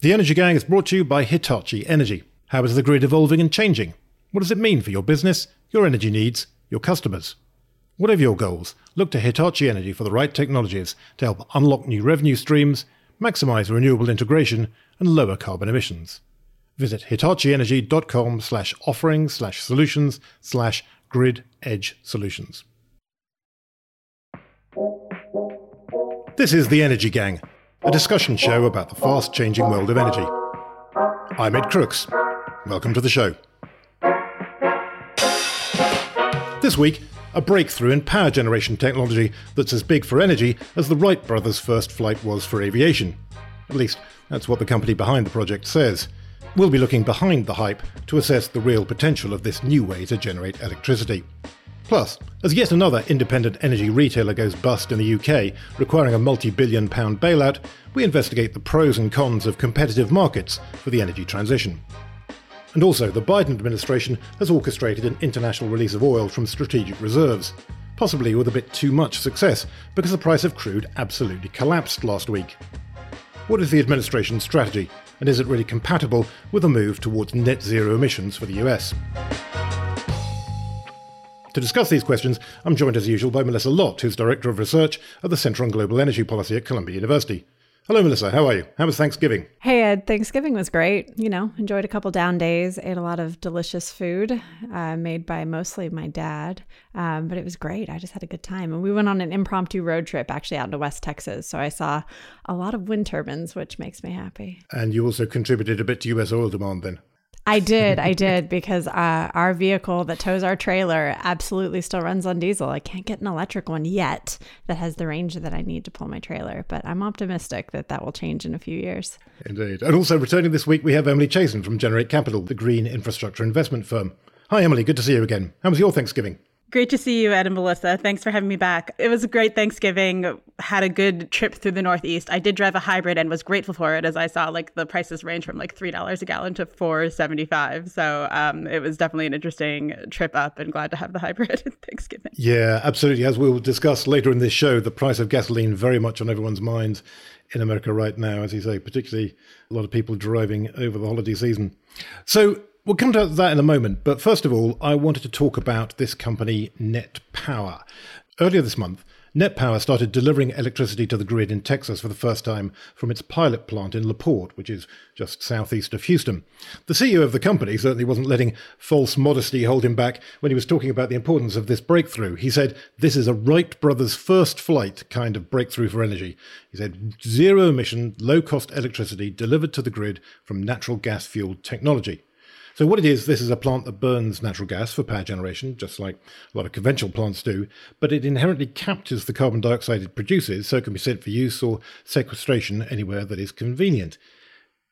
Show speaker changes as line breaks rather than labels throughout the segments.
The Energy Gang is brought to you by Hitachi Energy. How is the grid evolving and changing? What does it mean for your business, your energy needs, your customers? Whatever your goals, look to Hitachi Energy for the right technologies to help unlock new revenue streams, maximize renewable integration, and lower carbon emissions. Visit hitachienergy.com slash offering slash solutions slash grid edge solutions. This is The Energy Gang, a discussion show about the fast changing world of energy. I'm Ed Crooks. Welcome to the show. This week, a breakthrough in power generation technology that's as big for energy as the Wright brothers' first flight was for aviation. At least, that's what the company behind the project says. We'll be looking behind the hype to assess the real potential of this new way to generate electricity. Plus, as yet another independent energy retailer goes bust in the UK, requiring a multi billion pound bailout, we investigate the pros and cons of competitive markets for the energy transition. And also, the Biden administration has orchestrated an international release of oil from strategic reserves, possibly with a bit too much success, because the price of crude absolutely collapsed last week. What is the administration's strategy, and is it really compatible with a move towards net zero emissions for the US? To discuss these questions, I'm joined as usual by Melissa Lott, who's Director of Research at the Centre on Global Energy Policy at Columbia University. Hello, Melissa. How are you? How was Thanksgiving?
Hey, Ed. Thanksgiving was great. You know, enjoyed a couple down days, ate a lot of delicious food uh, made by mostly my dad. Um, but it was great. I just had a good time. And we went on an impromptu road trip actually out into West Texas. So I saw a lot of wind turbines, which makes me happy.
And you also contributed a bit to US oil demand then?
I did, I did, because uh, our vehicle that tows our trailer absolutely still runs on diesel. I can't get an electric one yet that has the range that I need to pull my trailer, but I'm optimistic that that will change in a few years.
Indeed. And also returning this week, we have Emily Chasan from Generate Capital, the green infrastructure investment firm. Hi, Emily. Good to see you again. How was your Thanksgiving?
Great to see you, Ed and Melissa. Thanks for having me back. It was a great Thanksgiving. Had a good trip through the Northeast. I did drive a hybrid and was grateful for it as I saw like the prices range from like three dollars a gallon to four seventy five. So um, it was definitely an interesting trip up, and glad to have the hybrid at Thanksgiving.
Yeah, absolutely. As we will discuss later in this show, the price of gasoline very much on everyone's minds in America right now, as you say, particularly a lot of people driving over the holiday season. So We'll come to that in a moment, but first of all, I wanted to talk about this company, Net Power. Earlier this month, Net Power started delivering electricity to the grid in Texas for the first time from its pilot plant in La Porte, which is just southeast of Houston. The CEO of the company certainly wasn't letting false modesty hold him back when he was talking about the importance of this breakthrough. He said, This is a Wright brothers' first flight kind of breakthrough for energy. He said, Zero emission, low cost electricity delivered to the grid from natural gas fueled technology. So what it is, this is a plant that burns natural gas for power generation, just like a lot of conventional plants do, but it inherently captures the carbon dioxide it produces so it can be sent for use or sequestration anywhere that is convenient.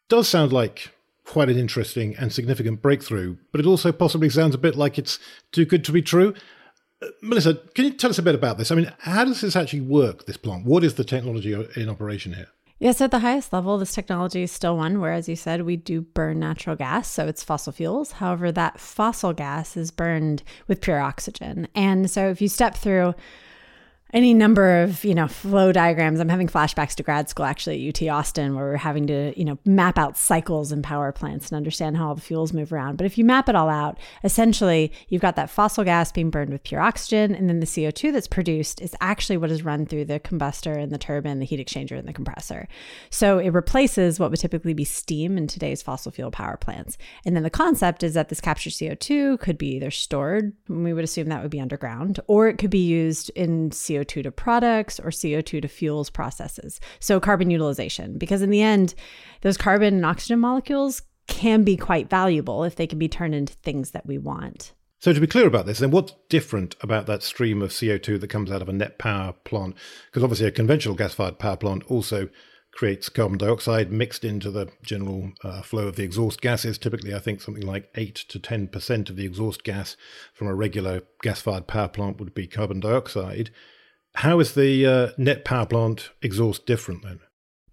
Does sound like quite an interesting and significant breakthrough, but it also possibly sounds a bit like it's too good to be true. Uh, Melissa, can you tell us a bit about this? I mean, how does this actually work, this plant? What is the technology in operation here?
Yes, at the highest level, this technology is still one where, as you said, we do burn natural gas, so it's fossil fuels. However, that fossil gas is burned with pure oxygen. And so if you step through any number of you know flow diagrams. I'm having flashbacks to grad school actually at ut austin where we're having to you know map out cycles in power plants and understand how all the fuels move around. But if you map it all out essentially you've got that fossil gas being burned with pure oxygen and then the co2 that's produced is actually what is run through the combustor and the turbine the heat exchanger and the compressor. So it replaces what would typically be steam in today's fossil fuel power plants. And then the concept is that this captured co2 could be either stored and we would assume that would be underground or it could be used in co CO2 to products or CO2 to fuels processes. So, carbon utilization, because in the end, those carbon and oxygen molecules can be quite valuable if they can be turned into things that we want.
So, to be clear about this, then what's different about that stream of CO2 that comes out of a net power plant? Because obviously, a conventional gas fired power plant also creates carbon dioxide mixed into the general uh, flow of the exhaust gases. Typically, I think something like 8 to 10% of the exhaust gas from a regular gas fired power plant would be carbon dioxide. How is the uh, net power plant exhaust different then?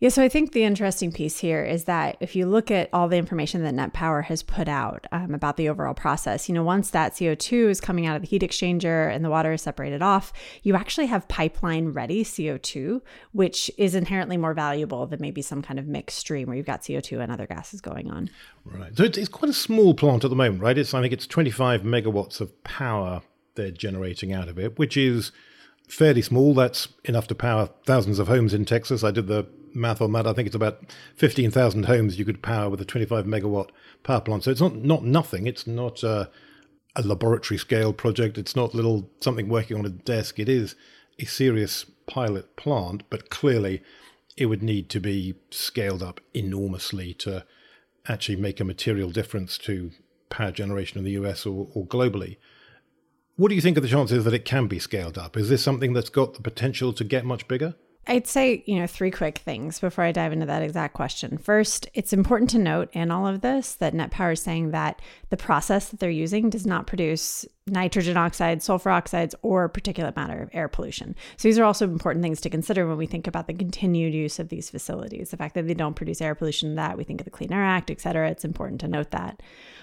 Yeah, so I think the interesting piece here is that if you look at all the information that Net Power has put out um, about the overall process, you know, once that CO2 is coming out of the heat exchanger and the water is separated off, you actually have pipeline ready CO2, which is inherently more valuable than maybe some kind of mixed stream where you've got CO2 and other gases going on.
Right. So it's quite a small plant at the moment, right? It's I think it's 25 megawatts of power they're generating out of it, which is fairly small. That's enough to power thousands of homes in Texas. I did the math on that. I think it's about 15,000 homes you could power with a 25 megawatt power plant. So it's not, not nothing. It's not a laboratory scale project. It's not little something working on a desk. It is a serious pilot plant, but clearly it would need to be scaled up enormously to actually make a material difference to power generation in the US or, or globally. What do you think of the chances that it can be scaled up? Is this something that's got the potential to get much bigger?
I'd say, you know, three quick things before I dive into that exact question. First, it's important to note in all of this that Net Power is saying that the process that they're using does not produce nitrogen oxides, sulfur oxides, or particulate matter, air pollution. So these are also important things to consider when we think about the continued use of these facilities. The fact that they don't produce air pollution, that we think of the Clean Air Act, et cetera. It's important to note that.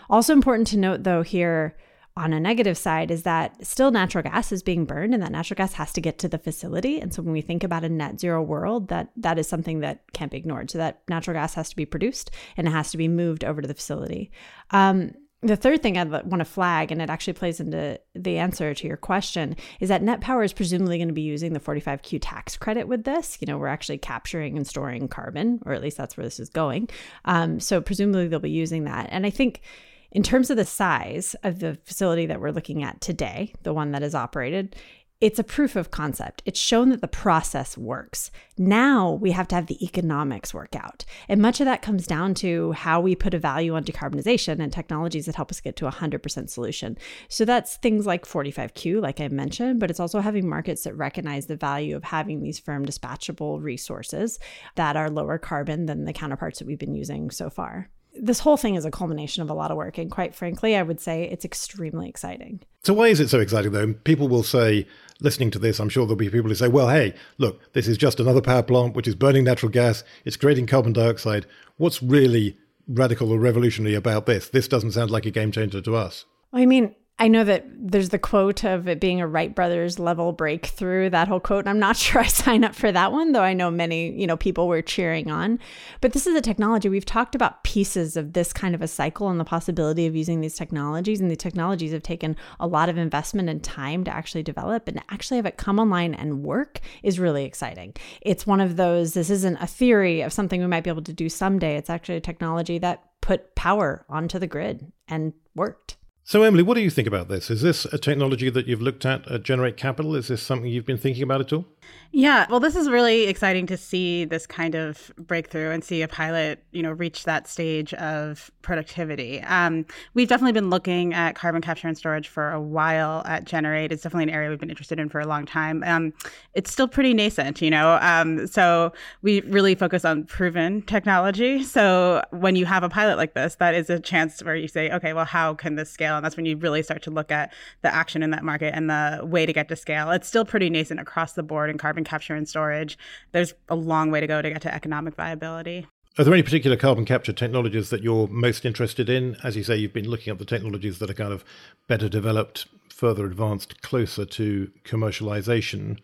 Also important to note, though, here on a negative side is that still natural gas is being burned and that natural gas has to get to the facility and so when we think about a net zero world that that is something that can't be ignored so that natural gas has to be produced and it has to be moved over to the facility um, the third thing I want to flag, and it actually plays into the answer to your question, is that Net Power is presumably going to be using the 45Q tax credit with this. You know, we're actually capturing and storing carbon, or at least that's where this is going. Um, so presumably they'll be using that. And I think in terms of the size of the facility that we're looking at today, the one that is operated, it's a proof of concept. It's shown that the process works. Now we have to have the economics work out. And much of that comes down to how we put a value on decarbonization and technologies that help us get to a 100% solution. So that's things like 45Q, like I mentioned, but it's also having markets that recognize the value of having these firm dispatchable resources that are lower carbon than the counterparts that we've been using so far this whole thing is a culmination of a lot of work. And quite frankly, I would say it's extremely exciting.
So, why is it so exciting though? People will say, listening to this, I'm sure there'll be people who say, well, hey, look, this is just another power plant which is burning natural gas, it's creating carbon dioxide. What's really radical or revolutionary about this? This doesn't sound like a game changer to us.
I mean, I know that there's the quote of it being a Wright brothers level breakthrough, that whole quote. And I'm not sure I sign up for that one, though I know many, you know, people were cheering on. But this is a technology. We've talked about pieces of this kind of a cycle and the possibility of using these technologies. And the technologies have taken a lot of investment and time to actually develop and actually have it come online and work is really exciting. It's one of those, this isn't a theory of something we might be able to do someday. It's actually a technology that put power onto the grid and worked.
So, Emily, what do you think about this? Is this a technology that you've looked at at Generate Capital? Is this something you've been thinking about at all?
Yeah, well, this is really exciting to see this kind of breakthrough and see a pilot, you know, reach that stage of productivity. Um, we've definitely been looking at carbon capture and storage for a while at Generate. It's definitely an area we've been interested in for a long time. Um, it's still pretty nascent, you know, um, so we really focus on proven technology. So when you have a pilot like this, that is a chance where you say, okay, well, how can this scale? And that's when you really start to look at the action in that market and the way to get to scale. It's still pretty nascent across the board in carbon capture and storage. There's a long way to go to get to economic viability.
Are there any particular carbon capture technologies that you're most interested in? As you say, you've been looking at the technologies that are kind of better developed, further advanced, closer to commercialization.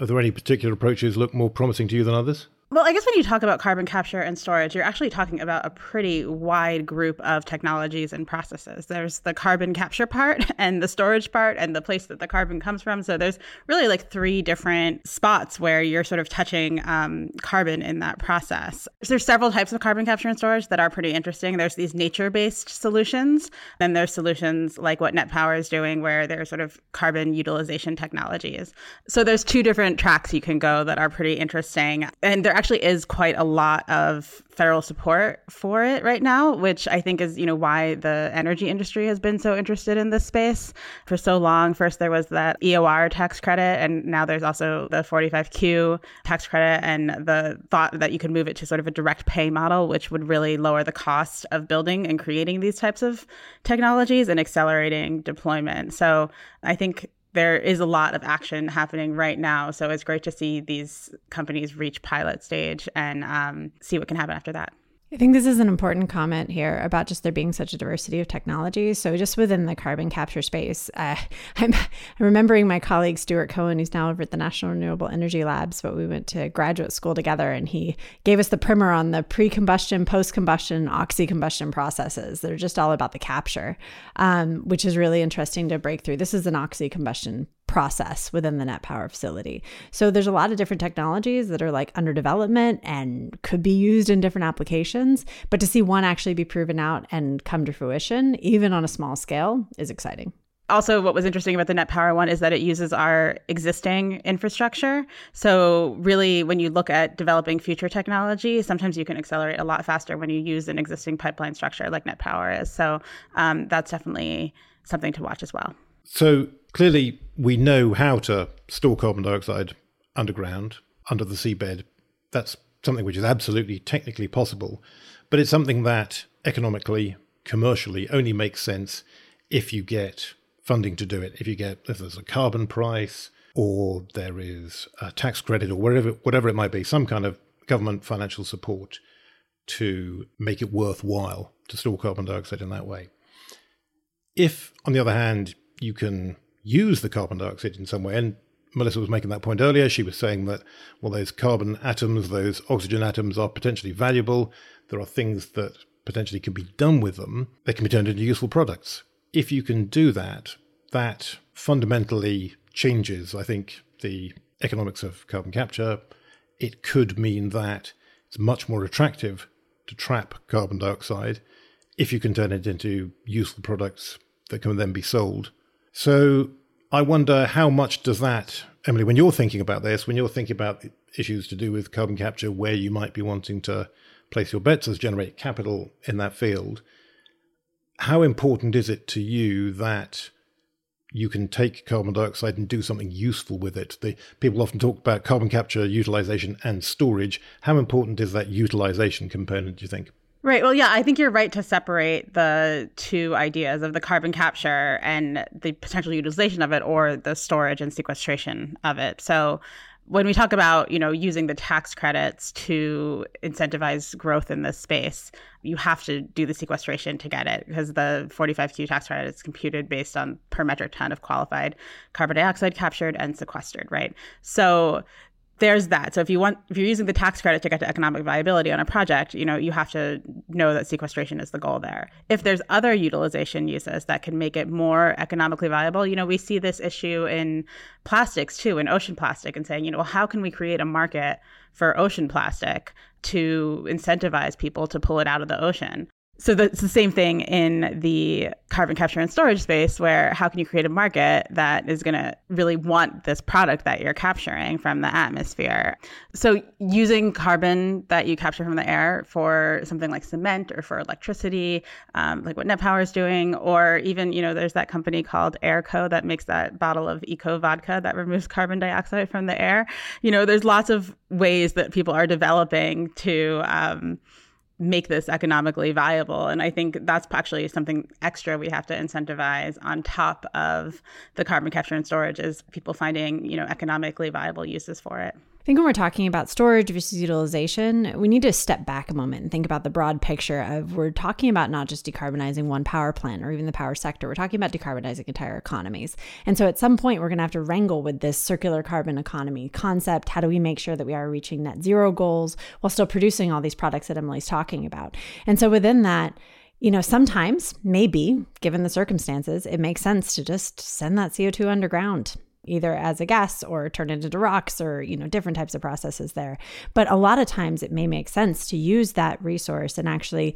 Are there any particular approaches look more promising to you than others?
Well, I guess when you talk about carbon capture and storage, you're actually talking about a pretty wide group of technologies and processes. There's the carbon capture part and the storage part and the place that the carbon comes from. So there's really like three different spots where you're sort of touching um, carbon in that process. There's several types of carbon capture and storage that are pretty interesting. There's these nature-based solutions. Then there's solutions like what Net Power is doing, where there's sort of carbon utilization technologies. So there's two different tracks you can go that are pretty interesting, and they're actually is quite a lot of federal support for it right now, which I think is, you know, why the energy industry has been so interested in this space for so long. First, there was that EOR tax credit, and now there's also the 45Q tax credit, and the thought that you could move it to sort of a direct pay model, which would really lower the cost of building and creating these types of technologies and accelerating deployment. So I think there is a lot of action happening right now. So it's great to see these companies reach pilot stage and um, see what can happen after that.
I think this is an important comment here about just there being such a diversity of technology. So, just within the carbon capture space, uh, I'm, remembering my colleague Stuart Cohen, who's now over at the National Renewable Energy Labs, but we went to graduate school together and he gave us the primer on the pre combustion, post combustion, oxy combustion processes. They're just all about the capture, um, which is really interesting to break through. This is an oxy combustion process within the net power facility. So there's a lot of different technologies that are like under development and could be used in different applications, but to see one actually be proven out and come to fruition even on a small scale is exciting.
Also, what was interesting about the Net Power one is that it uses our existing infrastructure. So, really, when you look at developing future technology, sometimes you can accelerate a lot faster when you use an existing pipeline structure like Net Power is. So, um, that's definitely something to watch as well.
So, Clearly, we know how to store carbon dioxide underground, under the seabed. That's something which is absolutely technically possible, but it's something that economically, commercially only makes sense if you get funding to do it. If you get, if there's a carbon price or there is a tax credit or whatever, whatever it might be, some kind of government financial support to make it worthwhile to store carbon dioxide in that way. If, on the other hand, you can use the carbon dioxide in some way. And Melissa was making that point earlier. She was saying that, well, those carbon atoms, those oxygen atoms are potentially valuable. There are things that potentially can be done with them. They can be turned into useful products. If you can do that, that fundamentally changes, I think, the economics of carbon capture. It could mean that it's much more attractive to trap carbon dioxide if you can turn it into useful products that can then be sold so I wonder how much does that, Emily, when you're thinking about this, when you're thinking about issues to do with carbon capture, where you might be wanting to place your bets as generate capital in that field, how important is it to you that you can take carbon dioxide and do something useful with it? The, people often talk about carbon capture, utilization, and storage. How important is that utilization component, do you think?
Right. Well, yeah, I think you're right to separate the two ideas of the carbon capture and the potential utilization of it or the storage and sequestration of it. So, when we talk about, you know, using the tax credits to incentivize growth in this space, you have to do the sequestration to get it because the 45Q tax credit is computed based on per metric ton of qualified carbon dioxide captured and sequestered, right? So there's that. So if you want, if you're using the tax credit to get to economic viability on a project, you know, you have to know that sequestration is the goal there. If there's other utilization uses that can make it more economically viable, you know, we see this issue in plastics too, in ocean plastic, and saying, you know, well, how can we create a market for ocean plastic to incentivize people to pull it out of the ocean? So that's the same thing in the carbon capture and storage space where how can you create a market that is going to really want this product that you're capturing from the atmosphere? So using carbon that you capture from the air for something like cement or for electricity um, like what net power is doing or even you know there's that company called airco that makes that bottle of eco vodka that removes carbon dioxide from the air. You know there's lots of ways that people are developing to um, make this economically viable. And I think that's actually something extra we have to incentivize on top of the carbon capture and storage is people finding, you know, economically viable uses for it.
I think when we're talking about storage versus utilization, we need to step back a moment and think about the broad picture of we're talking about not just decarbonizing one power plant or even the power sector, we're talking about decarbonizing entire economies. And so at some point, we're going to have to wrangle with this circular carbon economy concept. How do we make sure that we are reaching net zero goals while still producing all these products that Emily's talking about? And so within that, you know, sometimes, maybe, given the circumstances, it makes sense to just send that CO2 underground either as a gas or turn it into rocks or you know different types of processes there but a lot of times it may make sense to use that resource and actually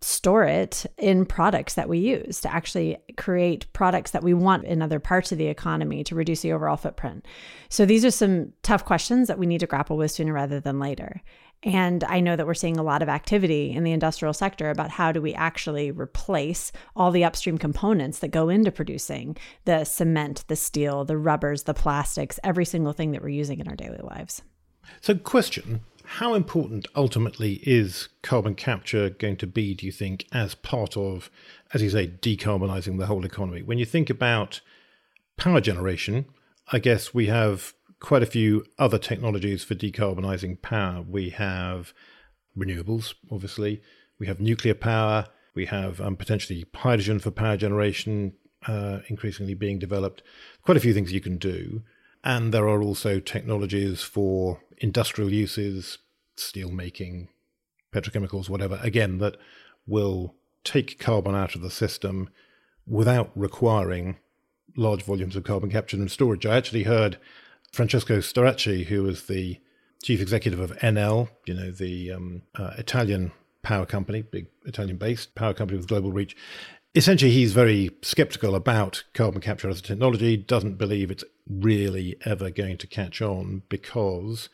store it in products that we use to actually create products that we want in other parts of the economy to reduce the overall footprint. So these are some tough questions that we need to grapple with sooner rather than later. And I know that we're seeing a lot of activity in the industrial sector about how do we actually replace all the upstream components that go into producing the cement, the steel, the rubbers, the plastics, every single thing that we're using in our daily lives.
So, question How important ultimately is carbon capture going to be, do you think, as part of, as you say, decarbonizing the whole economy? When you think about power generation, I guess we have quite a few other technologies for decarbonizing power. We have renewables, obviously. We have nuclear power. We have um, potentially hydrogen for power generation, uh, increasingly being developed. Quite a few things you can do. And there are also technologies for industrial uses, steel making, petrochemicals, whatever, again, that will take carbon out of the system without requiring large volumes of carbon capture and storage. I actually heard Francesco Starace, who was the chief executive of Enel, you know, the um, uh, Italian power company, big Italian based power company with global reach. Essentially, he's very skeptical about carbon capture as a technology, doesn't believe it's really ever going to catch on because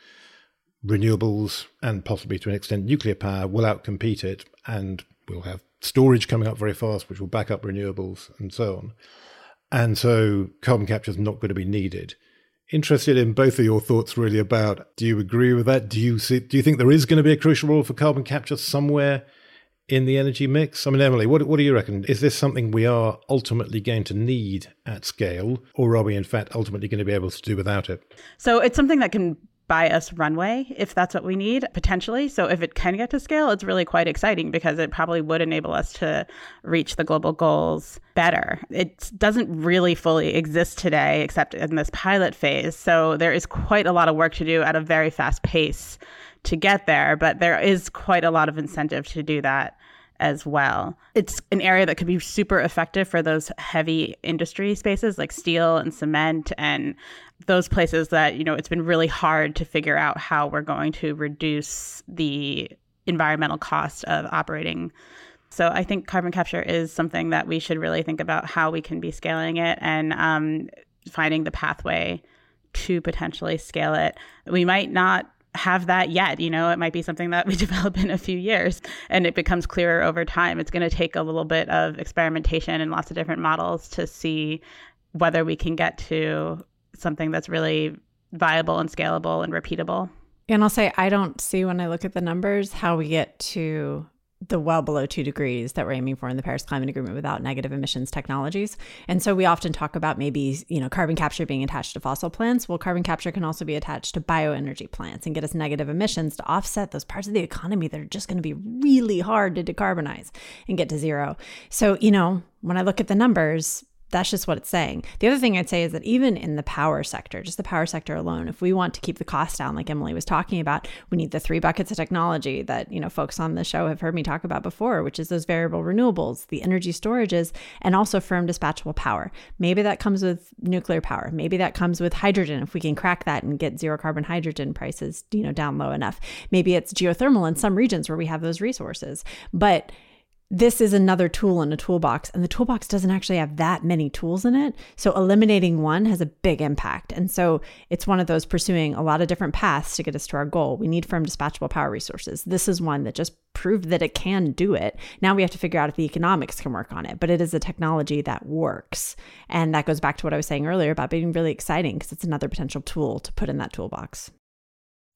renewables and possibly to an extent nuclear power will outcompete it and we'll have storage coming up very fast, which will back up renewables and so on. And so carbon capture is not going to be needed. Interested in both of your thoughts, really, about do you agree with that? Do you see? Do you think there is going to be a crucial role for carbon capture somewhere in the energy mix? I mean, Emily, what, what do you reckon? Is this something we are ultimately going to need at scale, or are we, in fact, ultimately going to be able to do without it?
So it's something that can buy us runway if that's what we need potentially. So if it can get to scale, it's really quite exciting because it probably would enable us to reach the global goals better. It doesn't really fully exist today except in this pilot phase. So there is quite a lot of work to do at a very fast pace to get there, but there is quite a lot of incentive to do that as well. It's an area that could be super effective for those heavy industry spaces like steel and cement and those places that, you know, it's been really hard to figure out how we're going to reduce the environmental cost of operating. So I think carbon capture is something that we should really think about how we can be scaling it and um, finding the pathway to potentially scale it. We might not have that yet. You know, it might be something that we develop in a few years and it becomes clearer over time. It's going to take a little bit of experimentation and lots of different models to see whether we can get to something that's really viable and scalable and repeatable.
And I'll say, I don't see when I look at the numbers how we get to the well below two degrees that we're aiming for in the Paris Climate Agreement without negative emissions technologies. And so we often talk about maybe, you know, carbon capture being attached to fossil plants. Well, carbon capture can also be attached to bioenergy plants and get us negative emissions to offset those parts of the economy that are just going to be really hard to decarbonize and get to zero. So, you know, when I look at the numbers, that's just what it's saying. The other thing I'd say is that even in the power sector, just the power sector alone, if we want to keep the cost down, like Emily was talking about, we need the three buckets of technology that, you know, folks on the show have heard me talk about before, which is those variable renewables, the energy storages, and also firm dispatchable power. Maybe that comes with nuclear power. Maybe that comes with hydrogen if we can crack that and get zero carbon hydrogen prices, you know, down low enough. Maybe it's geothermal in some regions where we have those resources. But this is another tool in a toolbox, and the toolbox doesn't actually have that many tools in it. So, eliminating one has a big impact. And so, it's one of those pursuing a lot of different paths to get us to our goal. We need firm dispatchable power resources. This is one that just proved that it can do it. Now we have to figure out if the economics can work on it, but it is a technology that works. And that goes back to what I was saying earlier about being really exciting because it's another potential tool to put in that toolbox.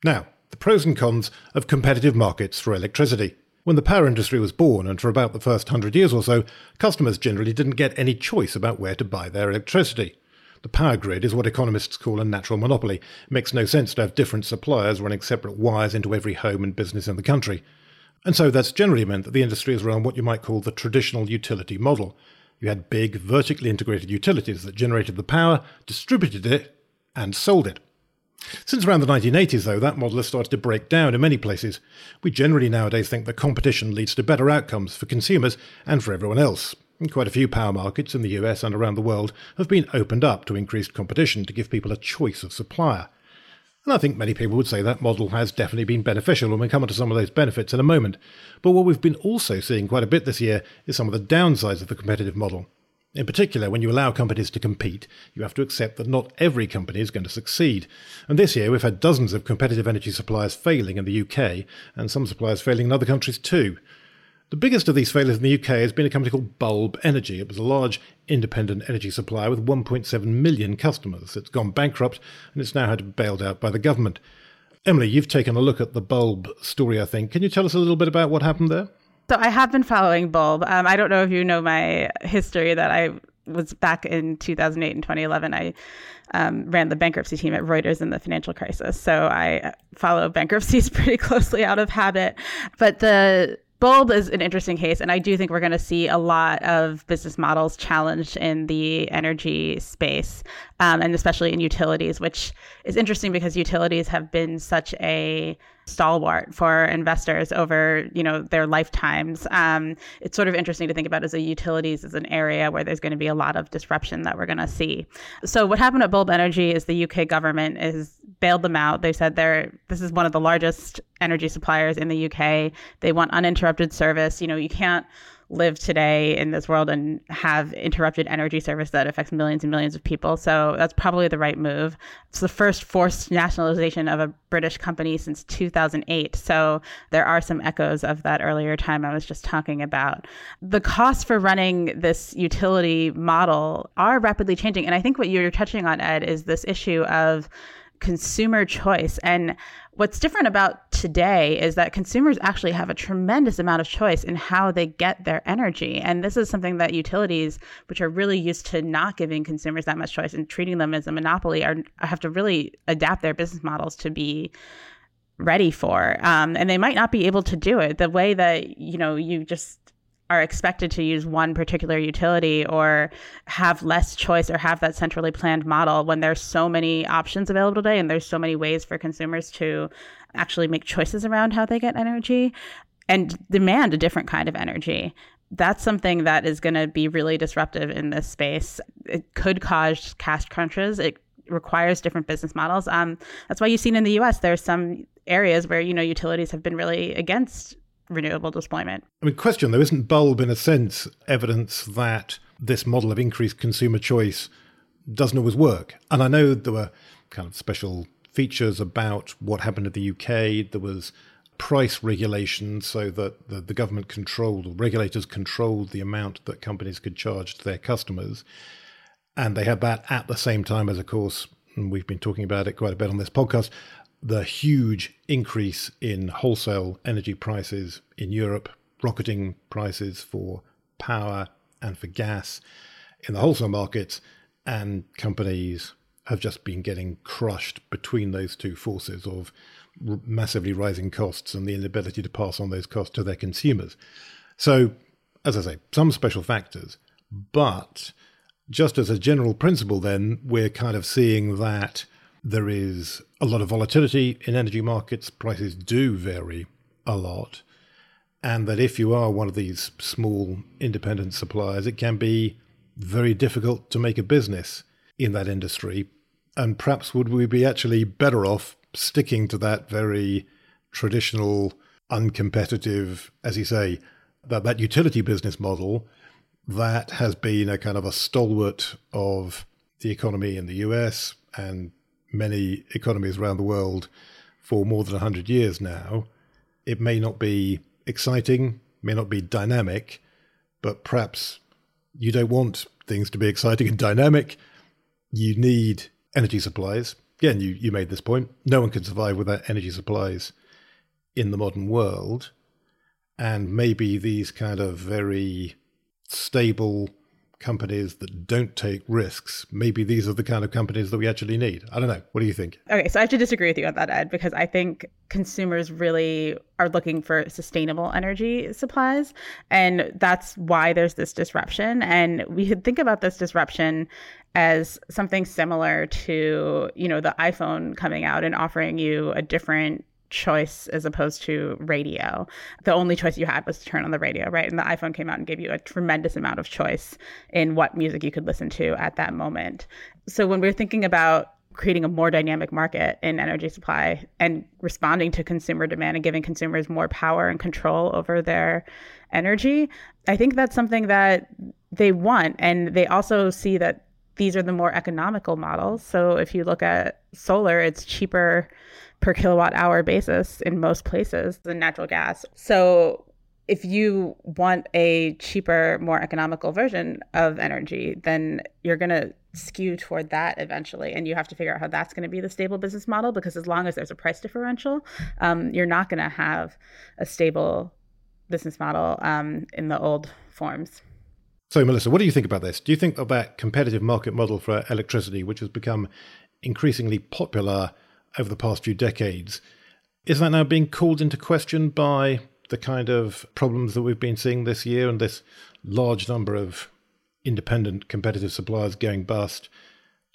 Now, the pros and cons of competitive markets for electricity. When the power industry was born, and for about the first hundred years or so, customers generally didn't get any choice about where to buy their electricity. The power grid is what economists call a natural monopoly. It makes no sense to have different suppliers running separate wires into every home and business in the country. And so that's generally meant that the industry has run what you might call the traditional utility model. You had big, vertically integrated utilities that generated the power, distributed it, and sold it. Since around the 1980s, though, that model has started to break down in many places. We generally nowadays think that competition leads to better outcomes for consumers and for everyone else. Quite a few power markets in the US and around the world have been opened up to increased competition to give people a choice of supplier. And I think many people would say that model has definitely been beneficial, and we'll come on to some of those benefits in a moment. But what we've been also seeing quite a bit this year is some of the downsides of the competitive model. In particular, when you allow companies to compete, you have to accept that not every company is going to succeed. And this year, we've had dozens of competitive energy suppliers failing in the UK, and some suppliers failing in other countries too. The biggest of these failures in the UK has been a company called Bulb Energy. It was a large independent energy supplier with 1.7 million customers. It's gone bankrupt and it's now had to be bailed out by the government. Emily, you've taken a look at the Bulb story, I think. Can you tell us a little bit about what happened there?
So I have been following Bulb. Um, I don't know if you know my history that I was back in 2008 and 2011. I um, ran the bankruptcy team at Reuters in the financial crisis. So I follow bankruptcies pretty closely out of habit. But the Bulb is an interesting case, and I do think we're going to see a lot of business models challenged in the energy space, um, and especially in utilities, which is interesting because utilities have been such a stalwart for investors over you know their lifetimes. Um, it's sort of interesting to think about as a utilities as an area where there's going to be a lot of disruption that we're going to see. So what happened at Bulb Energy is the UK government has bailed them out. They said they're this is one of the largest energy suppliers in the UK. They want uninterrupted service. You know you can't live today in this world and have interrupted energy service that affects millions and millions of people. So that's probably the right move. It's the first forced nationalization of a British company since 2008. So there are some echoes of that earlier time I was just talking about. The costs for running this utility model are rapidly changing. And I think what you're touching on, Ed, is this issue of consumer choice. And what's different about today is that consumers actually have a tremendous amount of choice in how they get their energy. And this is something that utilities, which are really used to not giving consumers that much choice and treating them as a monopoly, are have to really adapt their business models to be ready for. Um, and they might not be able to do it the way that, you know, you just are expected to use one particular utility or have less choice or have that centrally planned model when there's so many options available today and there's so many ways for consumers to actually make choices around how they get energy and demand a different kind of energy. That's something that is going to be really disruptive in this space. It could cause cash crunches. It requires different business models. Um, that's why you've seen in the us there's some areas where you know utilities have been really against renewable deployment.
I mean, question though, isn't Bulb in a sense evidence that this model of increased consumer choice doesn't always work? And I know there were kind of special features about what happened in the UK. There was price regulation so that the, the government controlled, or regulators controlled the amount that companies could charge to their customers. And they had that at the same time as, of course, and we've been talking about it quite a bit on this podcast, the huge increase in wholesale energy prices in Europe, rocketing prices for power and for gas in the wholesale markets, and companies have just been getting crushed between those two forces of massively rising costs and the inability to pass on those costs to their consumers. So, as I say, some special factors, but just as a general principle, then we're kind of seeing that there is a lot of volatility in energy markets. Prices do vary a lot. And that if you are one of these small independent suppliers, it can be very difficult to make a business in that industry. And perhaps would we be actually better off sticking to that very traditional, uncompetitive, as you say, that, that utility business model that has been a kind of a stalwart of the economy in the US and many economies around the world for more than 100 years now. It may not be exciting, may not be dynamic, but perhaps you don't want things to be exciting and dynamic. You need energy supplies. Again, you, you made this point. No one can survive without energy supplies in the modern world. And maybe these kind of very stable, companies that don't take risks, maybe these are the kind of companies that we actually need. I don't know. What do you think?
Okay, so I have to disagree with you on that, Ed, because I think consumers really are looking for sustainable energy supplies. And that's why there's this disruption. And we could think about this disruption as something similar to, you know, the iPhone coming out and offering you a different choice as opposed to radio. The only choice you had was to turn on the radio, right? And the iPhone came out and gave you a tremendous amount of choice in what music you could listen to at that moment. So when we're thinking about creating a more dynamic market in energy supply and responding to consumer demand and giving consumers more power and control over their energy, I think that's something that they want. And they also see that these are the more economical models. So if you look at solar, it's cheaper per kilowatt hour basis in most places than natural gas. So if you want a cheaper, more economical version of energy, then you're going to skew toward that eventually. And you have to figure out how that's going to be the stable business model because as long as there's a price differential, um, you're not going to have a stable business model um, in the old forms.
So, Melissa, what do you think about this? Do you think that that competitive market model for electricity, which has become increasingly popular over the past few decades, is that now being called into question by the kind of problems that we've been seeing this year and this large number of independent competitive suppliers going bust?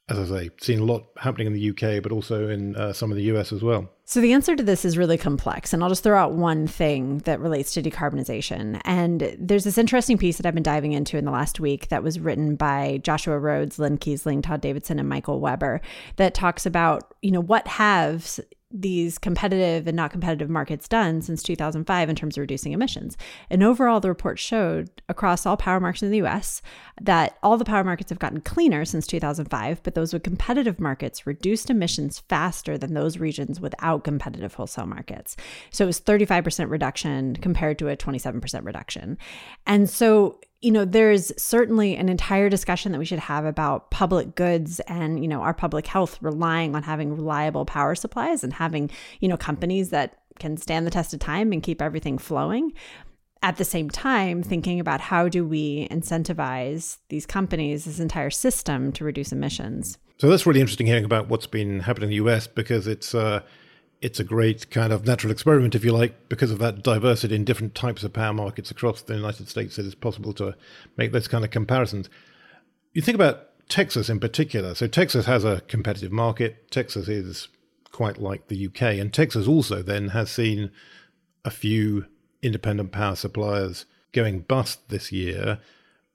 As I say, seen a lot happening in the UK, but also in uh, some of the US as well.
So, the answer to this is really complex. And I'll just throw out one thing that relates to decarbonization. And there's this interesting piece that I've been diving into in the last week that was written by Joshua Rhodes, Lynne Kiesling, Todd Davidson, and Michael Webber that talks about, you know, what have these competitive and not competitive markets done since 2005 in terms of reducing emissions. And overall, the report showed across all power markets in the US that all the power markets have gotten cleaner since 2005, but those with competitive markets reduced emissions faster than those regions without competitive wholesale markets. So it was 35% reduction compared to a 27% reduction. And so you know, there's certainly an entire discussion that we should have about public goods and, you know, our public health relying on having reliable power supplies and having, you know, companies that can stand the test of time and keep everything flowing. At the same time, thinking about how do we incentivize these companies, this entire system to reduce emissions.
So that's really interesting hearing about what's been happening in the US because it's uh, it's a great kind of natural experiment, if you like, because of that diversity in different types of power markets across the United States. It is possible to make those kind of comparisons. You think about Texas in particular. So Texas has a competitive market. Texas is quite like the UK, and Texas also then has seen a few independent power suppliers going bust this year,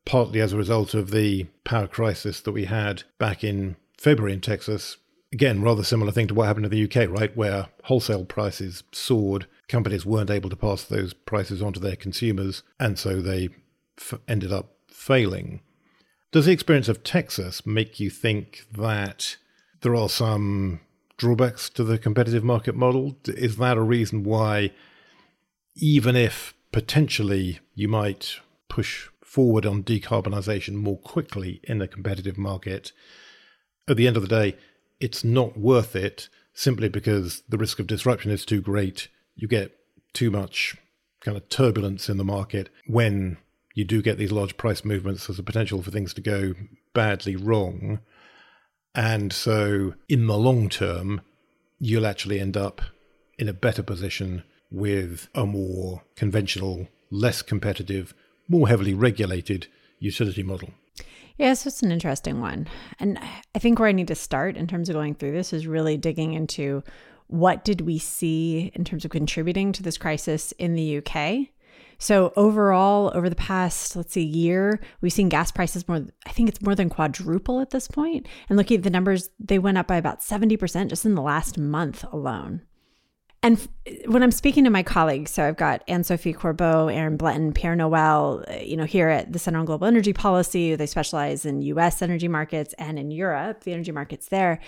partly as a result of the power crisis that we had back in February in Texas again, rather similar thing to what happened in the UK, right? Where wholesale prices soared, companies weren't able to pass those prices on to their consumers, and so they f- ended up failing. Does the experience of Texas make you think that there are some drawbacks to the competitive market model? Is that a reason why, even if potentially you might push forward on decarbonisation more quickly in the competitive market, at the end of the day, it's not worth it simply because the risk of disruption is too great. You get too much kind of turbulence in the market when you do get these large price movements. There's a potential for things to go badly wrong. And so, in the long term, you'll actually end up in a better position with a more conventional, less competitive, more heavily regulated utility model.
Yeah, so it's an interesting one. And I think where I need to start in terms of going through this is really digging into what did we see in terms of contributing to this crisis in the UK? So overall, over the past, let's see, year, we've seen gas prices more, I think it's more than quadruple at this point. And looking at the numbers, they went up by about 70% just in the last month alone. And when I'm speaking to my colleagues, so I've got Anne Sophie Corbeau, Aaron Bletton, Pierre Noël, uh, you know, here at the Center on Global Energy Policy, they specialize in US energy markets and in Europe, the energy markets there.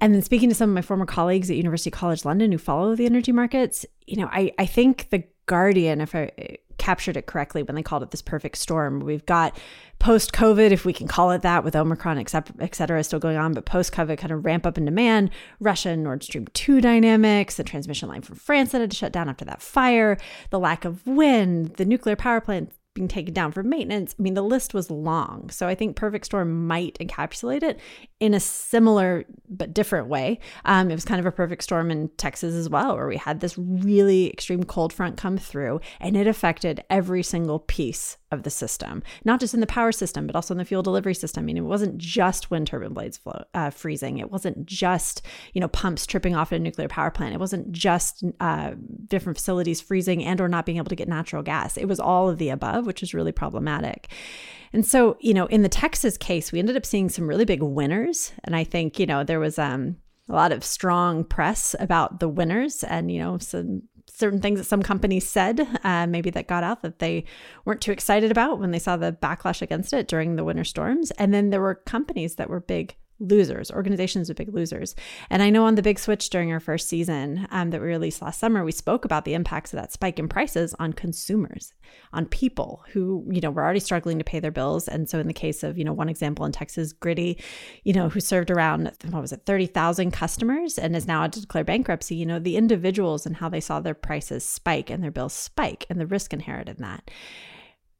And then speaking to some of my former colleagues at University College London who follow the energy markets, you know, I, I think the Guardian, if I captured it correctly when they called it this perfect storm. We've got post COVID, if we can call it that, with Omicron, et cetera, still going on, but post COVID kind of ramp up in demand, Russia Nord Stream 2 dynamics, the transmission line from France that had to shut down after that fire, the lack of wind, the nuclear power plant being taken down for maintenance. I mean, the list was long. So I think Perfect Storm might encapsulate it in a similar but different way. Um, it was kind of a perfect storm in Texas as well, where we had this really extreme cold front come through and it affected every single piece of the system, not just in the power system, but also in the fuel delivery system. I mean, it wasn't just wind turbine blades flow, uh, freezing. It wasn't just, you know, pumps tripping off at a nuclear power plant. It wasn't just uh, different facilities freezing and or not being able to get natural gas. It was all of the above, which is really problematic. And so, you know, in the Texas case, we ended up seeing some really big winners. And I think, you know, there was um, a lot of strong press about the winners and, you know, some certain things that some companies said, uh, maybe that got out that they weren't too excited about when they saw the backlash against it during the winter storms. And then there were companies that were big losers, organizations with big losers. And I know on the big switch during our first season um, that we released last summer, we spoke about the impacts of that spike in prices on consumers, on people who, you know, were already struggling to pay their bills. And so in the case of, you know, one example in Texas, Griddy, you know, who served around, what was it, 30,000 customers and is now to declare bankruptcy, you know, the individuals and how they saw their prices spike and their bills spike and the risk inherent in that.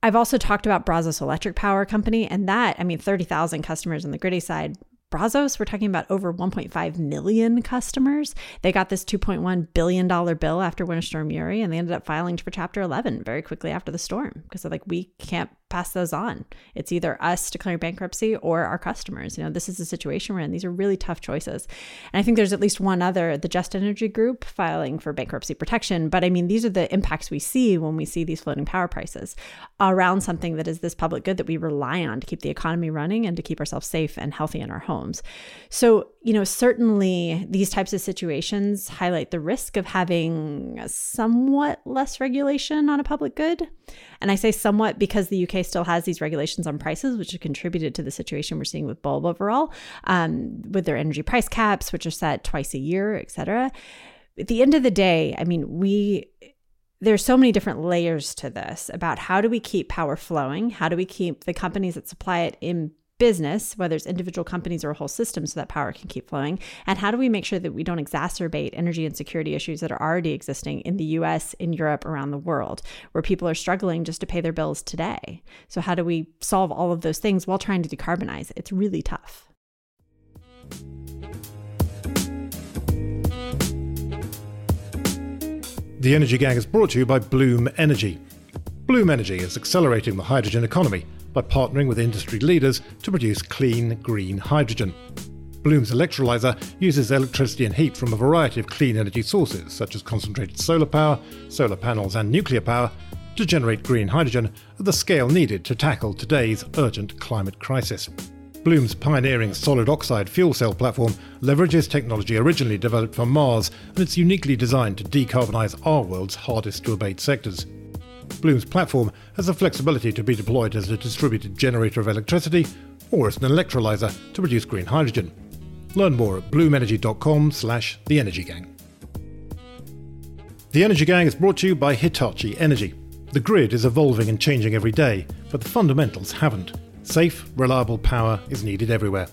I've also talked about Brazos Electric Power Company, and that, I mean, 30,000 customers on the Griddy side, Brazos, we're talking about over 1.5 million customers. They got this $2.1 billion bill after Winter Storm Uri, and they ended up filing for Chapter 11 very quickly after the storm because they're like, we can't pass those on. It's either us declaring bankruptcy or our customers. You know, this is the situation we're in. These are really tough choices. And I think there's at least one other, the Just Energy Group, filing for bankruptcy protection. But I mean, these are the impacts we see when we see these floating power prices around something that is this public good that we rely on to keep the economy running and to keep ourselves safe and healthy in our homes. So, you know, certainly these types of situations highlight the risk of having somewhat less regulation on a public good. And I say somewhat because the UK still has these regulations on prices, which have contributed to the situation we're seeing with Bulb overall, um, with their energy price caps, which are set twice a year, et cetera. At the end of the day, I mean, we there's so many different layers to this about how do we keep power flowing? How do we keep the companies that supply it in business, whether it's individual companies or a whole system, so that power can keep flowing? And how do we make sure that we don't exacerbate energy insecurity issues that are already existing in the US, in Europe, around the world, where people are struggling just to pay their bills today? So, how do we solve all of those things while trying to decarbonize? It's really tough.
The Energy Gang is brought to you by Bloom Energy. Bloom Energy is accelerating the hydrogen economy by partnering with industry leaders to produce clean, green hydrogen. Bloom's electrolyzer uses electricity and heat from a variety of clean energy sources, such as concentrated solar power, solar panels, and nuclear power, to generate green hydrogen at the scale needed to tackle today's urgent climate crisis. Bloom's pioneering solid oxide fuel cell platform leverages technology originally developed for Mars, and it's uniquely designed to decarbonize our world's hardest to abate sectors. Bloom's platform has the flexibility to be deployed as a distributed generator of electricity or as an electrolyzer to produce green hydrogen. Learn more at bloomenergy.com slash the Energy Gang. The Energy Gang is brought to you by Hitachi Energy. The grid is evolving and changing every day, but the fundamentals haven't. Safe, reliable power is needed everywhere.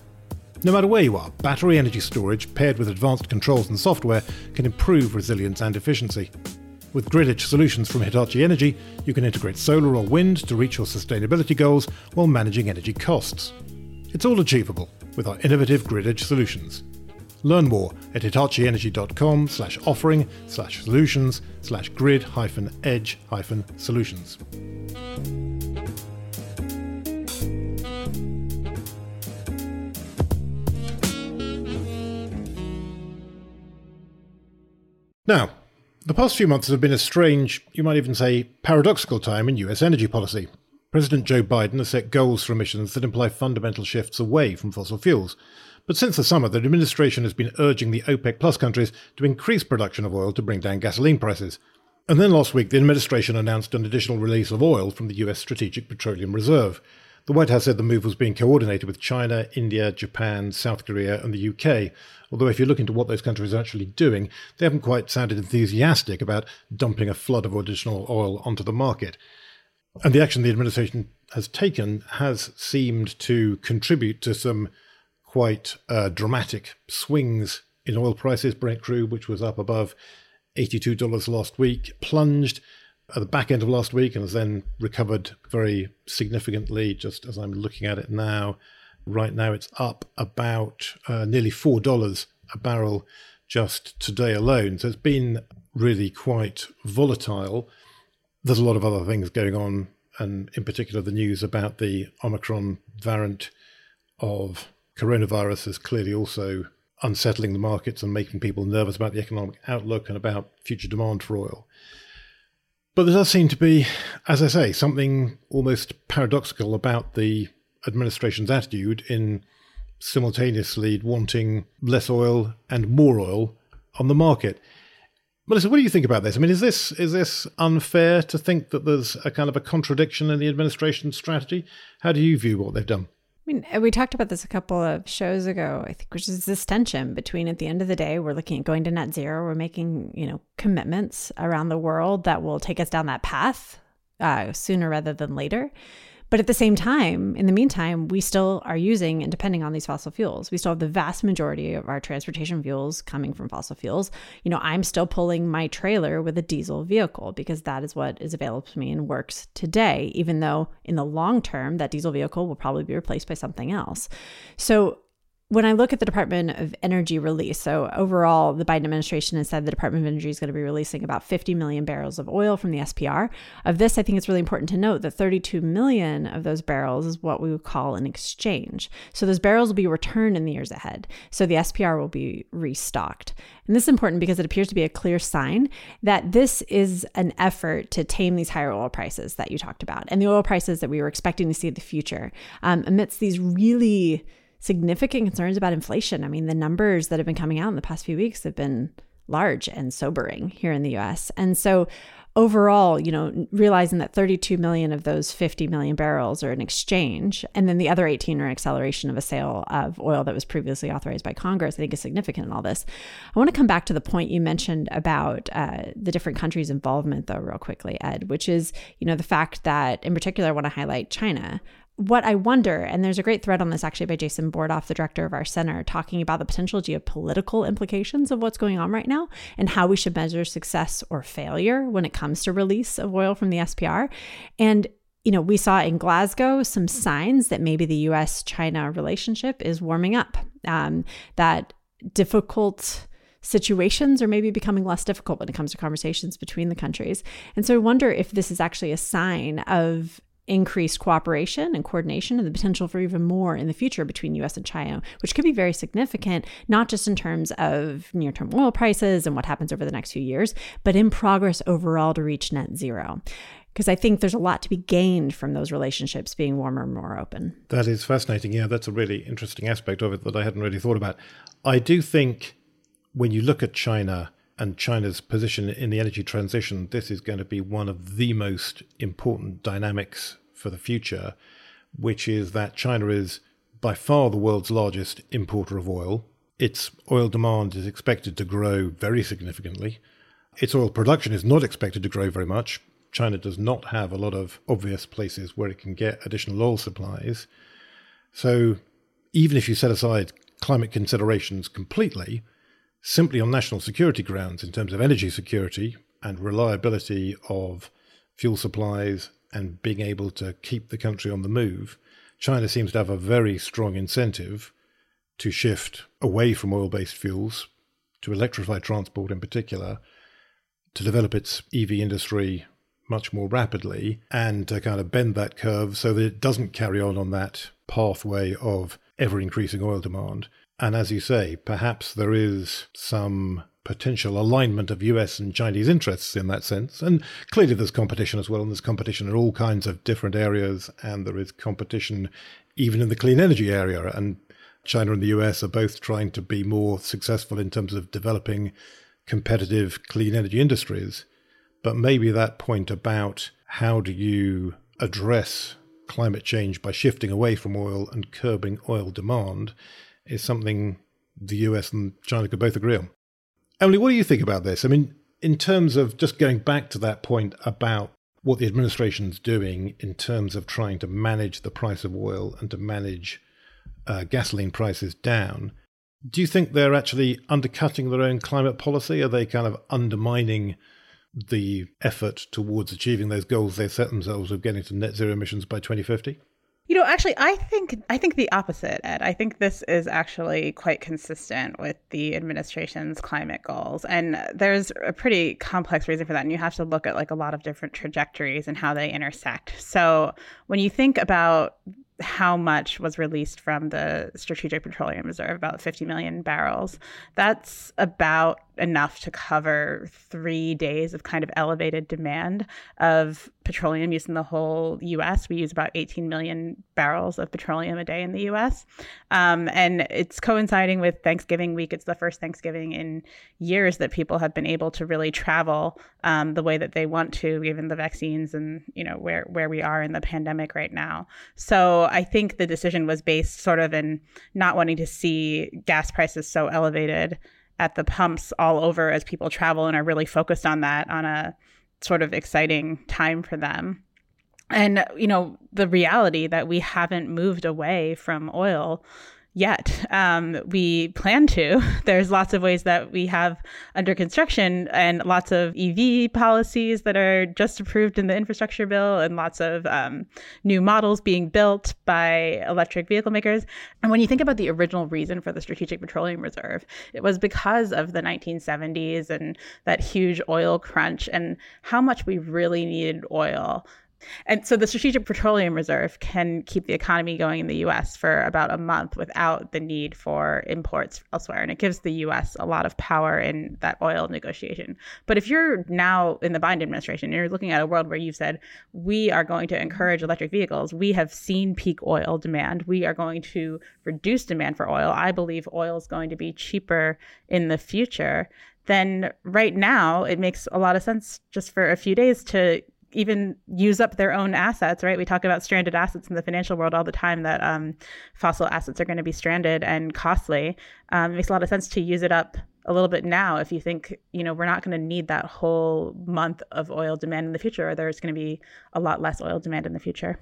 No matter where you are, battery energy storage paired with advanced controls and software can improve resilience and efficiency. With grid edge solutions from Hitachi Energy, you can integrate solar or wind to reach your sustainability goals while managing energy costs. It's all achievable with our innovative grid edge solutions. Learn more at hitachienergy.com slash offering slash solutions slash grid hyphen edge hyphen solutions. Now, the past few months have been a strange, you might even say paradoxical time in US energy policy. President Joe Biden has set goals for emissions that imply fundamental shifts away from fossil fuels. But since the summer, the administration has been urging the OPEC Plus countries to increase production of oil to bring down gasoline prices. And then last week, the administration announced an additional release of oil from the US Strategic Petroleum Reserve. The White House said the move was being coordinated with China, India, Japan, South Korea, and the UK. Although, if you look into what those countries are actually doing, they haven't quite sounded enthusiastic about dumping a flood of additional oil onto the market. And the action the administration has taken has seemed to contribute to some quite uh, dramatic swings in oil prices. Brent crude, which was up above $82 last week, plunged at the back end of last week and has then recovered very significantly just as I'm looking at it now. Right now, it's up about uh, nearly $4 a barrel just today alone. So it's been really quite volatile. There's a lot of other things going on, and in particular, the news about the Omicron variant of coronavirus is clearly also unsettling the markets and making people nervous about the economic outlook and about future demand for oil. But there does seem to be, as I say, something almost paradoxical about the administration's attitude in simultaneously wanting less oil and more oil on the market. Melissa, what do you think about this? I mean, is this is this unfair to think that there's a kind of a contradiction in the administration's strategy? How do you view what they've done?
Mean, we talked about this a couple of shows ago, I think, which is this tension between at the end of the day, we're looking at going to net zero, we're making, you know, commitments around the world that will take us down that path uh, sooner rather than later. But at the same time, in the meantime, we still are using and depending on these fossil fuels. We still have the vast majority of our transportation fuels coming from fossil fuels. You know, I'm still pulling my trailer with a diesel vehicle because that is what is available to me and works today, even though in the long term, that diesel vehicle will probably be replaced by something else. So when I look at the Department of Energy release, so overall, the Biden administration has said the Department of Energy is going to be releasing about 50 million barrels of oil from the SPR. Of this, I think it's really important to note that 32 million of those barrels is what we would call an exchange. So those barrels will be returned in the years ahead. So the SPR will be restocked. And this is important because it appears to be a clear sign that this is an effort to tame these higher oil prices that you talked about and the oil prices that we were expecting to see in the future um, amidst these really significant concerns about inflation. I mean, the numbers that have been coming out in the past few weeks have been large and sobering here in the US. And so overall, you know, realizing that 32 million of those 50 million barrels are an exchange, and then the other 18 are an acceleration of a sale of oil that was previously authorized by Congress, I think is significant in all this. I want to come back to the point you mentioned about uh, the different countries' involvement, though, real quickly, Ed, which is, you know, the fact that, in particular, I want to highlight China what I wonder, and there's a great thread on this actually by Jason Bordoff, the director of our center, talking about the potential geopolitical implications of what's going on right now and how we should measure success or failure when it comes to release of oil from the SPR. And you know, we saw in Glasgow some signs that maybe the US China relationship is warming up, um, that difficult situations are maybe becoming less difficult when it comes to conversations between the countries. And so I wonder if this is actually a sign of increased cooperation and coordination and the potential for even more in the future between US and China, which could be very significant, not just in terms of near term oil prices and what happens over the next few years, but in progress overall to reach net zero. Because I think there's a lot to be gained from those relationships being warmer and more open.
That is fascinating. Yeah, that's a really interesting aspect of it that I hadn't really thought about. I do think when you look at China, and China's position in the energy transition, this is going to be one of the most important dynamics for the future, which is that China is by far the world's largest importer of oil. Its oil demand is expected to grow very significantly. Its oil production is not expected to grow very much. China does not have a lot of obvious places where it can get additional oil supplies. So, even if you set aside climate considerations completely, simply on national security grounds in terms of energy security and reliability of fuel supplies and being able to keep the country on the move, China seems to have a very strong incentive to shift away from oil based fuels, to electrify transport in particular, to develop its EV industry much more rapidly, and to kind of bend that curve so that it doesn't carry on on that pathway of ever increasing oil demand. And as you say, perhaps there is some potential alignment of US and Chinese interests in that sense. And clearly there's competition as well, and there's competition in all kinds of different areas, and there is competition even in the clean energy area. And China and the US are both trying to be more successful in terms of developing competitive clean energy industries. But maybe that point about how do you address climate change by shifting away from oil and curbing oil demand is something the US and China could both agree on. Emily, what do you think about this? I mean, in terms of just going back to that point about what the administration's doing in terms of trying to manage the price of oil and to manage uh, gasoline prices down, do you think they're actually undercutting their own climate policy? Are they kind of undermining the effort towards achieving those goals they set themselves of getting to net zero emissions by 2050?
You know, actually, I think I think the opposite, Ed. I think this is actually quite consistent with the administration's climate goals, and there's a pretty complex reason for that. And you have to look at like a lot of different trajectories and how they intersect. So when you think about how much was released from the Strategic Petroleum Reserve, about 50 million barrels. That's about enough to cover three days of kind of elevated demand of petroleum use in the whole US. We use about 18 million barrels of petroleum a day in the US. Um, and it's coinciding with Thanksgiving week. It's the first Thanksgiving in years that people have been able to really travel um, the way that they want to, given the vaccines and, you know, where, where we are in the pandemic right now. So I think the decision was based sort of in not wanting to see gas prices so elevated at the pumps all over as people travel and are really focused on that on a sort of exciting time for them. And, you know, the reality that we haven't moved away from oil yet. Um, we plan to. There's lots of ways that we have under construction and lots of EV policies that are just approved in the infrastructure bill and lots of um, new models being built by electric vehicle makers. And when you think about the original reason for the Strategic Petroleum Reserve, it was because of the 1970s and that huge oil crunch and how much we really needed oil and so the Strategic Petroleum Reserve can keep the economy going in the US for about a month without the need for imports elsewhere. And it gives the US a lot of power in that oil negotiation. But if you're now in the Biden administration, and you're looking at a world where you've said, we are going to encourage electric vehicles, we have seen peak oil demand, we are going to reduce demand for oil. I believe oil is going to be cheaper in the future then right now it makes a lot of sense just for a few days to even use up their own assets, right? We talk about stranded assets in the financial world all the time that um, fossil assets are going to be stranded and costly. Um, it makes a lot of sense to use it up a little bit now if you think, you know, we're not going to need that whole month of oil demand in the future, or there's going to be a lot less oil demand in the future.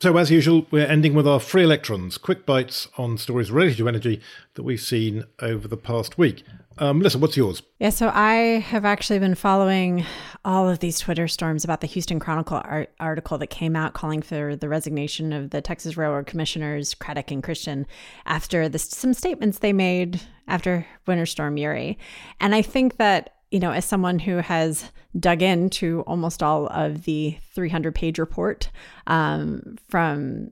So, as usual, we're ending with our free electrons, quick bites on stories related to energy that we've seen over the past week. Um, Melissa, what's yours?
Yeah, so I have actually been following all of these Twitter storms about the Houston Chronicle art- article that came out calling for the resignation of the Texas Railroad Commissioners Craddick and Christian after the, some statements they made after Winter Storm Uri. And I think that you know, as someone who has dug into almost all of the 300 page report um, from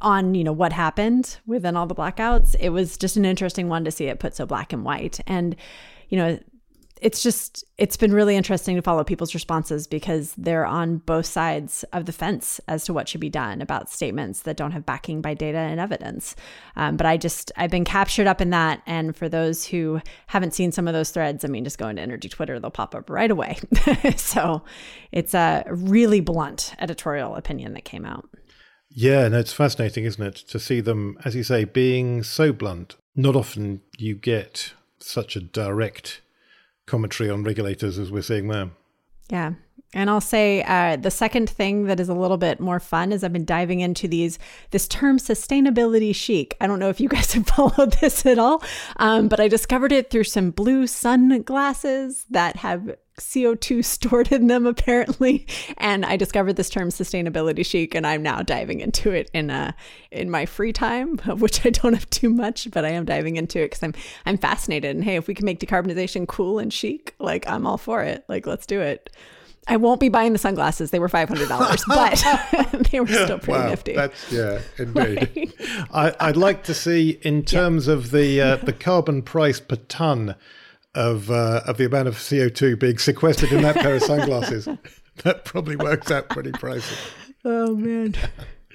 on you know what happened within all the blackouts it was just an interesting one to see it put so black and white. And you know it's just it's been really interesting to follow people's responses because they're on both sides of the fence as to what should be done about statements that don't have backing by data and evidence. Um, but i just i've been captured up in that. And for those who haven't seen some of those threads i mean just go into energy twitter they'll pop up right away. So it's a really blunt editorial opinion that came out.
Yeah no it's fascinating isn't it to see them as you say being so blunt. Not often you get such a direct commentary on regulators as we're seeing there.
Yeah. And I'll say uh, the second thing that is a little bit more fun is I've been diving into these this term sustainability chic. I don't know if you guys have followed this at all, um, but I discovered it through some blue sunglasses that have CO2 stored in them apparently and I discovered this term sustainability chic and I'm now diving into it in uh in my free time of which I don't have too much but I am diving into it cuz I'm I'm fascinated and hey if we can make decarbonization cool and chic like I'm all for it like let's do it. I won't be buying the sunglasses. They were five hundred dollars, but they were still pretty
wow,
nifty.
That's yeah, indeed. Right. I, would like to see in terms yeah. of the uh, the carbon price per ton of uh, of the amount of CO two being sequestered in that pair of sunglasses. that probably works out pretty pricey.
Oh man.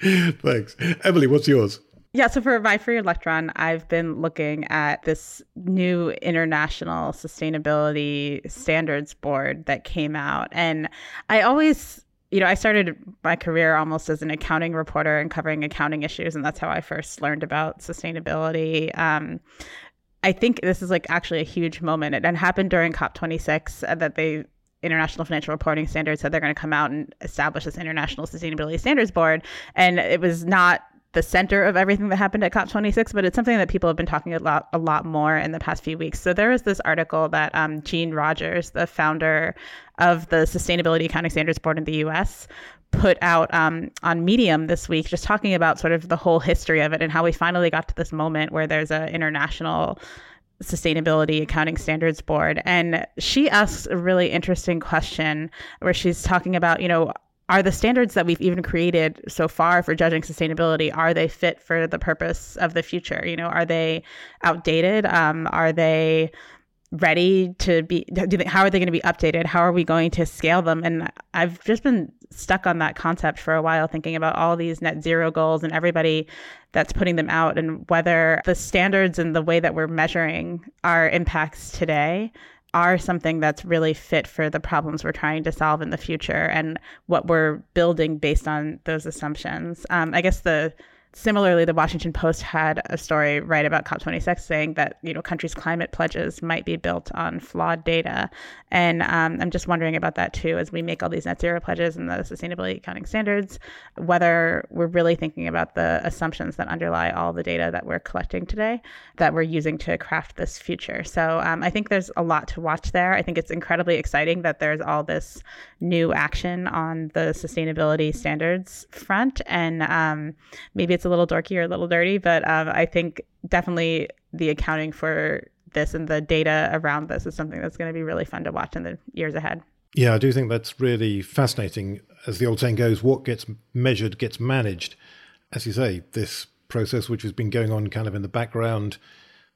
Thanks, Emily. What's yours?
Yeah, so for my free electron, I've been looking at this new international sustainability standards board that came out. And I always, you know, I started my career almost as an accounting reporter and covering accounting issues. And that's how I first learned about sustainability. Um, I think this is like actually a huge moment. It, happened during COP26 uh, that they International Financial Reporting Standards said they're going to come out and establish this International Sustainability Standards Board. And it was not the center of everything that happened at COP26, but it's something that people have been talking a lot, a lot more in the past few weeks. So there is this article that um, Jean Rogers, the founder of the Sustainability Accounting Standards Board in the U.S., put out um, on Medium this week, just talking about sort of the whole history of it and how we finally got to this moment where there's an international sustainability accounting standards board and she asks a really interesting question where she's talking about you know are the standards that we've even created so far for judging sustainability are they fit for the purpose of the future? You know are they outdated? Um, are they ready to be they, how are they going to be updated? How are we going to scale them? And i've just been stuck on that concept for a while thinking about all these net zero goals and everybody that's putting them out and whether the standards and the way that we're measuring our impacts today are something that's really fit for the problems we're trying to solve in the future and what we're building based on those assumptions. Um, I guess the Similarly, the Washington Post had a story right about COP26 saying that you know countries' climate pledges might be built on flawed data, and um, I'm just wondering about that too as we make all these net zero pledges and the sustainability accounting standards, whether we're really thinking about the assumptions that underlie all the data that we're collecting today that we're using to craft this future. So um, I think there's a lot to watch there. I think it's incredibly exciting that there's all this new action on the sustainability standards front, and um, maybe it's a little dorky or a little dirty, but um, I think definitely the accounting for this and the data around this is something that's going to be really fun to watch in the years ahead.
Yeah, I do think that's really fascinating. As the old saying goes, what gets measured gets managed. As you say, this process, which has been going on kind of in the background,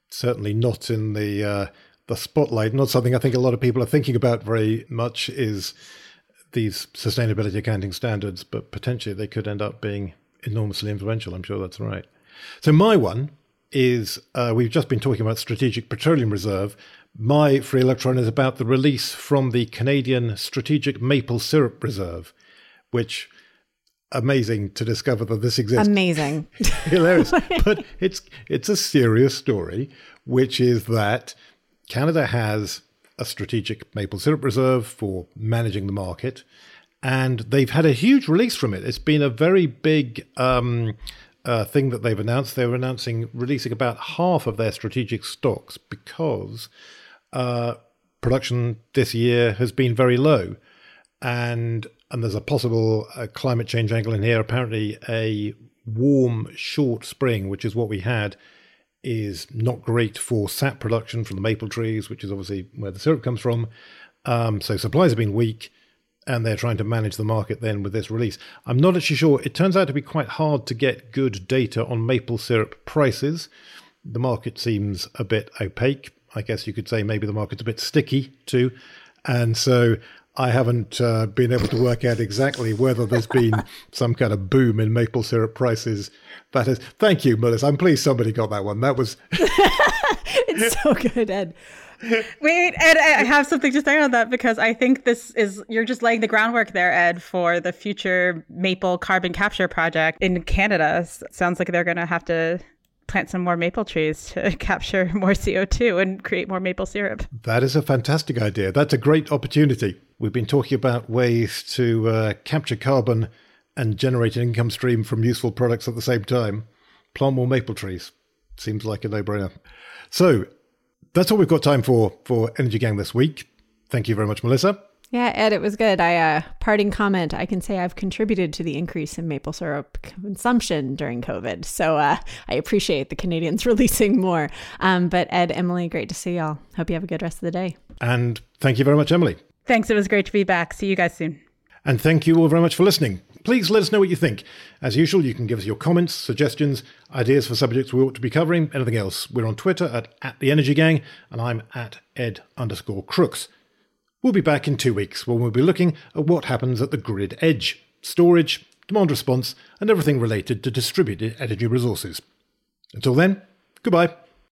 certainly not in the uh, the spotlight, not something I think a lot of people are thinking about very much, is these sustainability accounting standards, but potentially they could end up being enormously influential. I'm sure that's right. So my one is uh, we've just been talking about Strategic Petroleum Reserve. My free electron is about the release from the Canadian Strategic Maple Syrup Reserve, which amazing to discover that this exists.
Amazing,
hilarious. but it's it's a serious story, which is that Canada has a strategic maple syrup reserve for managing the market and they've had a huge release from it. It's been a very big um, uh, thing that they've announced. They're announcing releasing about half of their strategic stocks because uh, production this year has been very low, and and there's a possible uh, climate change angle in here. Apparently, a warm, short spring, which is what we had, is not great for sap production from the maple trees, which is obviously where the syrup comes from. Um, so supplies have been weak and they're trying to manage the market then with this release. I'm not actually sure. It turns out to be quite hard to get good data on maple syrup prices. The market seems a bit opaque. I guess you could say maybe the market's a bit sticky too. And so I haven't uh, been able to work out exactly whether there's been some kind of boom in maple syrup prices. That is, thank you, Melissa. I'm pleased somebody got that one. That was.
it's so good, Ed.
Wait, Ed, I have something to say on that because I think this is you're just laying the groundwork there, Ed, for the future maple carbon capture project in Canada. Sounds like they're going to have to plant some more maple trees to capture more CO2 and create more maple syrup.
That is a fantastic idea. That's a great opportunity. We've been talking about ways to uh, capture carbon and generate an income stream from useful products at the same time. Plant more maple trees. Seems like a no brainer. So, that's all we've got time for for Energy Gang this week. Thank you very much, Melissa.
Yeah, Ed, it was good. I uh, parting comment. I can say I've contributed to the increase in maple syrup consumption during COVID. So uh, I appreciate the Canadians releasing more. Um, but Ed, Emily, great to see y'all. Hope you have a good rest of the day.
And thank you very much, Emily.
Thanks. It was great to be back. See you guys soon.
And thank you all very much for listening. Please let us know what you think. As usual, you can give us your comments, suggestions, ideas for subjects we ought to be covering, anything else. We're on Twitter at, at the Energy Gang, and I'm at ed underscore crooks. We'll be back in two weeks when we'll be looking at what happens at the grid edge, storage, demand response, and everything related to distributed energy resources. Until then, goodbye.